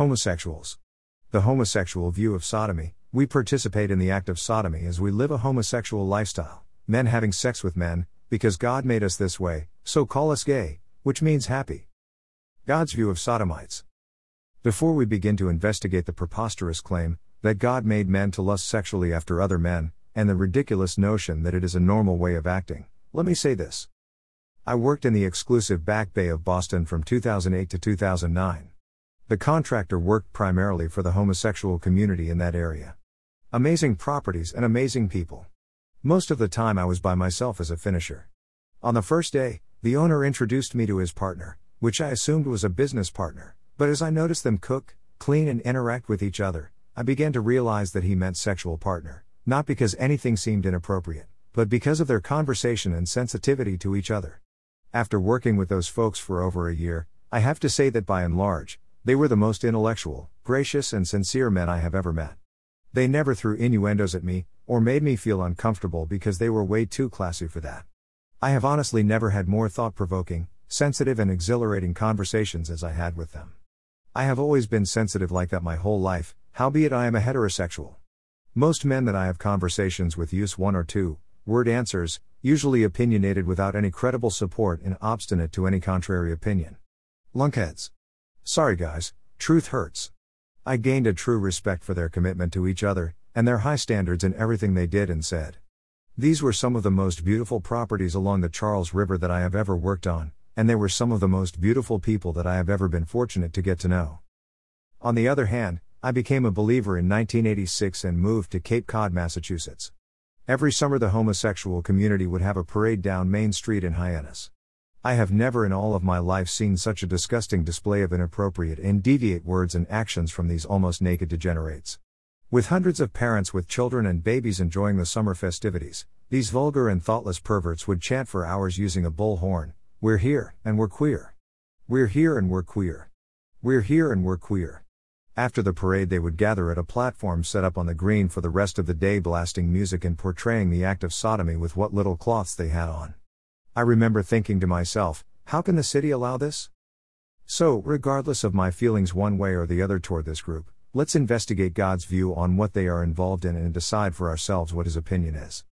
Homosexuals. The homosexual view of sodomy we participate in the act of sodomy as we live a homosexual lifestyle, men having sex with men, because God made us this way, so call us gay, which means happy. God's view of sodomites. Before we begin to investigate the preposterous claim that God made men to lust sexually after other men, and the ridiculous notion that it is a normal way of acting, let me say this. I worked in the exclusive Back Bay of Boston from 2008 to 2009. The contractor worked primarily for the homosexual community in that area. Amazing properties and amazing people. Most of the time I was by myself as a finisher. On the first day, the owner introduced me to his partner, which I assumed was a business partner, but as I noticed them cook, clean, and interact with each other, I began to realize that he meant sexual partner, not because anything seemed inappropriate, but because of their conversation and sensitivity to each other. After working with those folks for over a year, I have to say that by and large, they were the most intellectual, gracious, and sincere men I have ever met. They never threw innuendos at me, or made me feel uncomfortable because they were way too classy for that. I have honestly never had more thought provoking, sensitive, and exhilarating conversations as I had with them. I have always been sensitive like that my whole life, howbeit I am a heterosexual. Most men that I have conversations with use one or two word answers, usually opinionated without any credible support and obstinate to any contrary opinion. Lunkheads. Sorry guys, truth hurts. I gained a true respect for their commitment to each other, and their high standards in everything they did and said. These were some of the most beautiful properties along the Charles River that I have ever worked on, and they were some of the most beautiful people that I have ever been fortunate to get to know. On the other hand, I became a believer in 1986 and moved to Cape Cod, Massachusetts. Every summer, the homosexual community would have a parade down Main Street in Hyannis. I have never in all of my life seen such a disgusting display of inappropriate and deviate words and actions from these almost naked degenerates. With hundreds of parents with children and babies enjoying the summer festivities, these vulgar and thoughtless perverts would chant for hours using a bullhorn We're here, and we're queer. We're here and we're queer. We're here and we're queer. After the parade, they would gather at a platform set up on the green for the rest of the day, blasting music and portraying the act of sodomy with what little cloths they had on. I remember thinking to myself, how can the city allow this? So, regardless of my feelings one way or the other toward this group, let's investigate God's view on what they are involved in and decide for ourselves what his opinion is.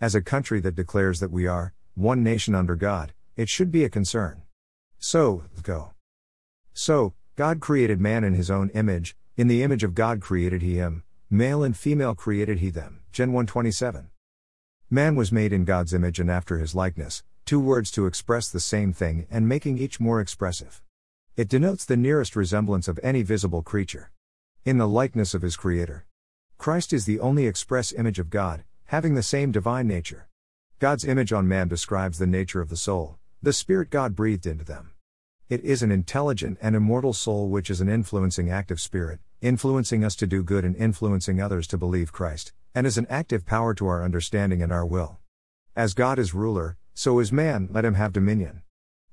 As a country that declares that we are one nation under God, it should be a concern. So, go. So, God created man in his own image, in the image of God created he him, male and female created he them. Gen 127. Man was made in God's image and after his likeness, two words to express the same thing and making each more expressive. It denotes the nearest resemblance of any visible creature. In the likeness of his Creator. Christ is the only express image of God, having the same divine nature. God's image on man describes the nature of the soul, the spirit God breathed into them. It is an intelligent and immortal soul which is an influencing active spirit, influencing us to do good and influencing others to believe Christ, and is an active power to our understanding and our will. As God is ruler, so is man, let him have dominion.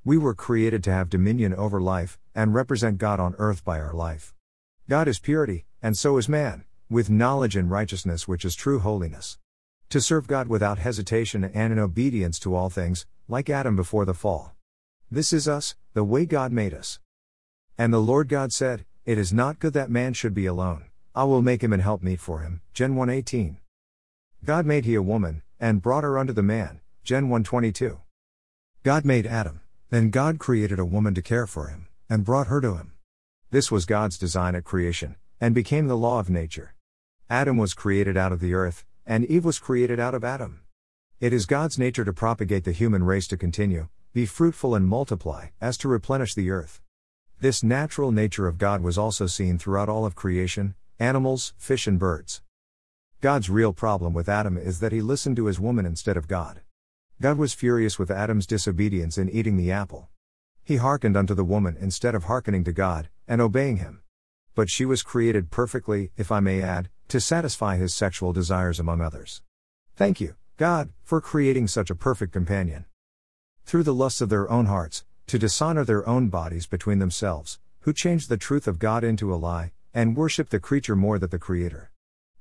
We were created to have dominion over life, and represent God on earth by our life. God is purity, and so is man, with knowledge and righteousness, which is true holiness. To serve God without hesitation and in obedience to all things, like Adam before the fall. This is us, the way God made us. And the Lord God said, It is not good that man should be alone. I will make him an helpmeet for him. Gen 118. God made he a woman, and brought her unto the man. Gen 122. God made Adam, then God created a woman to care for him, and brought her to him. This was God's design at creation, and became the law of nature. Adam was created out of the earth, and Eve was created out of Adam. It is God's nature to propagate the human race to continue, be fruitful and multiply, as to replenish the earth. This natural nature of God was also seen throughout all of creation animals, fish, and birds. God's real problem with Adam is that he listened to his woman instead of God. God was furious with Adam's disobedience in eating the apple. He hearkened unto the woman instead of hearkening to God, and obeying him. But she was created perfectly, if I may add, to satisfy his sexual desires among others. Thank you, God, for creating such a perfect companion. Through the lusts of their own hearts, to dishonor their own bodies between themselves, who changed the truth of God into a lie, and worshiped the creature more than the Creator.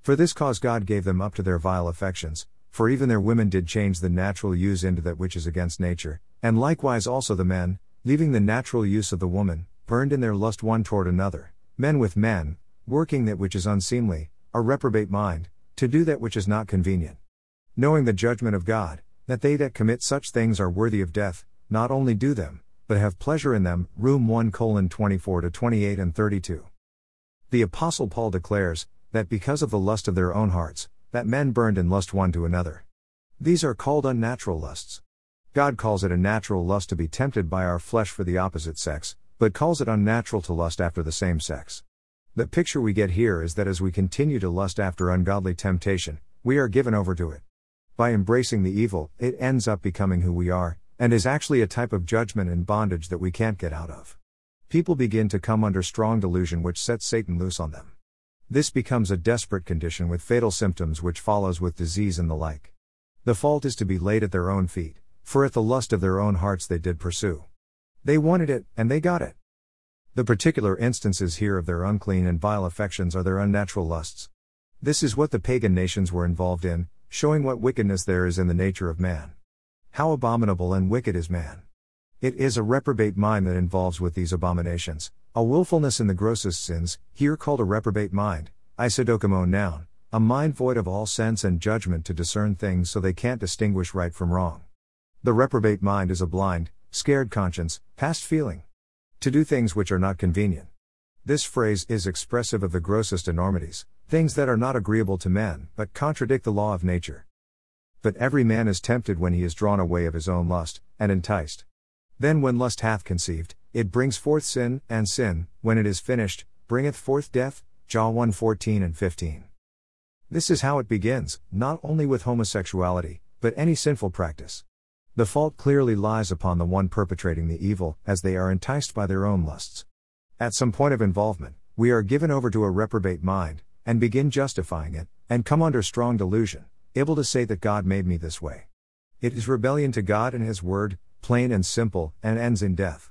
For this cause God gave them up to their vile affections, for even their women did change the natural use into that which is against nature, and likewise also the men, leaving the natural use of the woman, burned in their lust one toward another, Men with men, working that which is unseemly, a reprobate mind, to do that which is not convenient. Knowing the judgment of God, that they that commit such things are worthy of death, not only do them, but have pleasure in them. Room 1 24 to 28 and 32. The Apostle Paul declares, that because of the lust of their own hearts, that men burned in lust one to another. These are called unnatural lusts. God calls it a natural lust to be tempted by our flesh for the opposite sex, but calls it unnatural to lust after the same sex. The picture we get here is that as we continue to lust after ungodly temptation, we are given over to it. By embracing the evil, it ends up becoming who we are, and is actually a type of judgment and bondage that we can't get out of. People begin to come under strong delusion which sets Satan loose on them. This becomes a desperate condition with fatal symptoms which follows with disease and the like. The fault is to be laid at their own feet, for at the lust of their own hearts they did pursue. They wanted it, and they got it. The particular instances here of their unclean and vile affections are their unnatural lusts. This is what the pagan nations were involved in, showing what wickedness there is in the nature of man. How abominable and wicked is man! It is a reprobate mind that involves with these abominations, a wilfulness in the grossest sins, here called a reprobate mind, isodokimo noun, a mind void of all sense and judgment to discern things so they can't distinguish right from wrong. The reprobate mind is a blind, scared conscience, past feeling to do things which are not convenient. This phrase is expressive of the grossest enormities, things that are not agreeable to men, but contradict the law of nature. But every man is tempted when he is drawn away of his own lust, and enticed. Then when lust hath conceived, it brings forth sin, and sin, when it is finished, bringeth forth death. John 1 14 and 15. This is how it begins, not only with homosexuality, but any sinful practice. The fault clearly lies upon the one perpetrating the evil, as they are enticed by their own lusts. At some point of involvement, we are given over to a reprobate mind, and begin justifying it, and come under strong delusion, able to say that God made me this way. It is rebellion to God and His Word, plain and simple, and ends in death.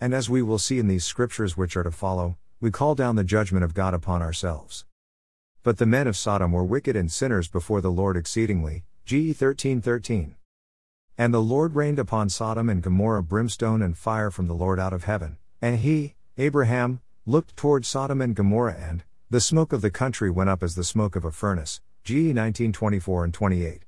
And as we will see in these scriptures which are to follow, we call down the judgment of God upon ourselves. But the men of Sodom were wicked and sinners before the Lord exceedingly. GE 13 13. And the Lord rained upon Sodom and Gomorrah brimstone and fire from the Lord out of heaven, and he, Abraham, looked toward Sodom and Gomorrah, and the smoke of the country went up as the smoke of a furnace. GE 1924 and 28.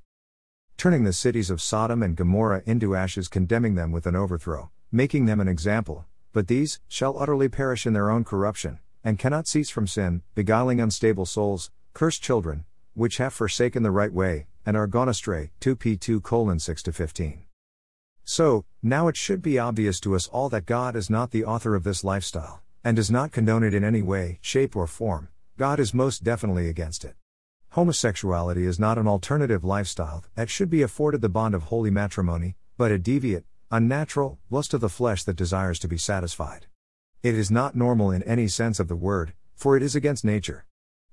Turning the cities of Sodom and Gomorrah into ashes, condemning them with an overthrow, making them an example, but these shall utterly perish in their own corruption, and cannot cease from sin, beguiling unstable souls, cursed children, which have forsaken the right way, and are gone astray. 2 P 2 colon 6 15. So, now it should be obvious to us all that God is not the author of this lifestyle, and does not condone it in any way, shape, or form. God is most definitely against it. Homosexuality is not an alternative lifestyle that should be afforded the bond of holy matrimony, but a deviate, unnatural, lust of the flesh that desires to be satisfied. It is not normal in any sense of the word, for it is against nature.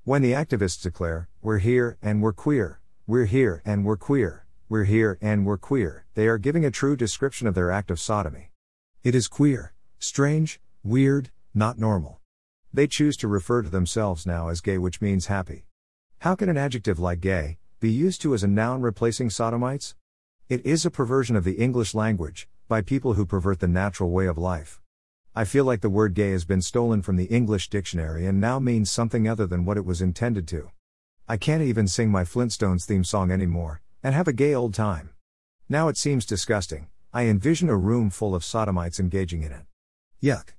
When the activists declare, we're here and we're queer, we're here and we're queer, we're here and we're queer, they are giving a true description of their act of sodomy. It is queer, strange, weird, not normal. They choose to refer to themselves now as gay, which means happy. How can an adjective like gay be used to as a noun replacing sodomites? It is a perversion of the English language, by people who pervert the natural way of life. I feel like the word gay has been stolen from the English dictionary and now means something other than what it was intended to. I can't even sing my Flintstones theme song anymore, and have a gay old time. Now it seems disgusting, I envision a room full of sodomites engaging in it. Yuck.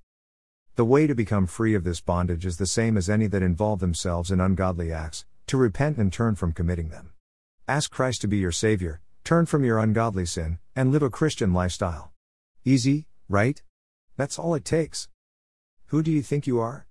The way to become free of this bondage is the same as any that involve themselves in ungodly acts to repent and turn from committing them. Ask Christ to be your Savior, turn from your ungodly sin, and live a Christian lifestyle. Easy, right? That's all it takes. Who do you think you are?